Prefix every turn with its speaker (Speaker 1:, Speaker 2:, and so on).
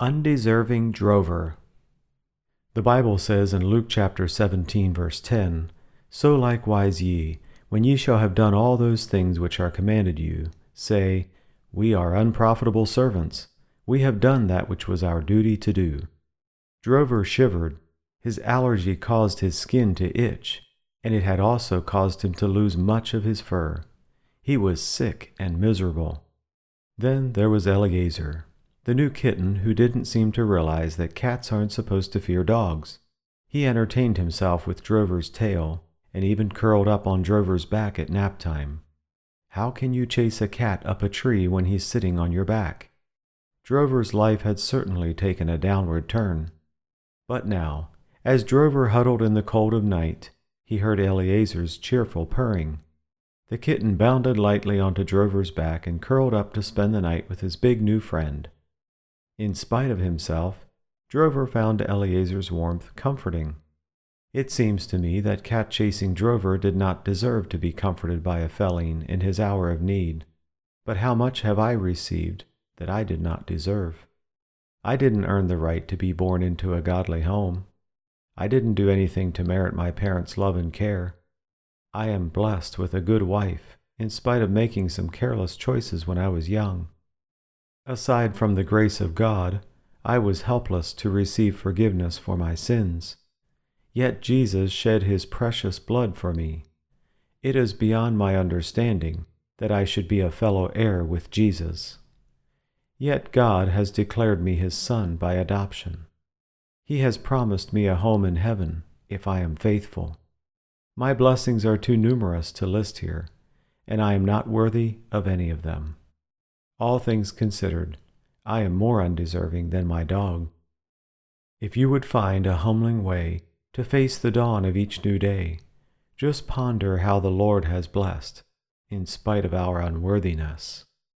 Speaker 1: Undeserving Drover. The Bible says in Luke chapter 17, verse 10 So likewise ye, when ye shall have done all those things which are commanded you, say, We are unprofitable servants. We have done that which was our duty to do. Drover shivered. His allergy caused his skin to itch, and it had also caused him to lose much of his fur. He was sick and miserable. Then there was Eliezer the new kitten who didn't seem to realize that cats aren't supposed to fear dogs. He entertained himself with Drover's tail and even curled up on Drover's back at nap time. How can you chase a cat up a tree when he's sitting on your back? Drover's life had certainly taken a downward turn. But now, as Drover huddled in the cold of night, he heard Eliezer's cheerful purring. The kitten bounded lightly onto Drover's back and curled up to spend the night with his big new friend. In spite of himself, Drover found Eliezer's warmth comforting. It seems to me that cat chasing Drover did not deserve to be comforted by a feline in his hour of need. But how much have I received that I did not deserve? I didn't earn the right to be born into a godly home. I didn't do anything to merit my parents' love and care. I am blessed with a good wife, in spite of making some careless choices when I was young. Aside from the grace of God, I was helpless to receive forgiveness for my sins. Yet Jesus shed his precious blood for me. It is beyond my understanding that I should be a fellow heir with Jesus. Yet God has declared me his son by adoption. He has promised me a home in heaven if I am faithful. My blessings are too numerous to list here, and I am not worthy of any of them. All things considered, I am more undeserving than my dog. If you would find a humbling way to face the dawn of each new day, just ponder how the Lord has blessed, in spite of our unworthiness.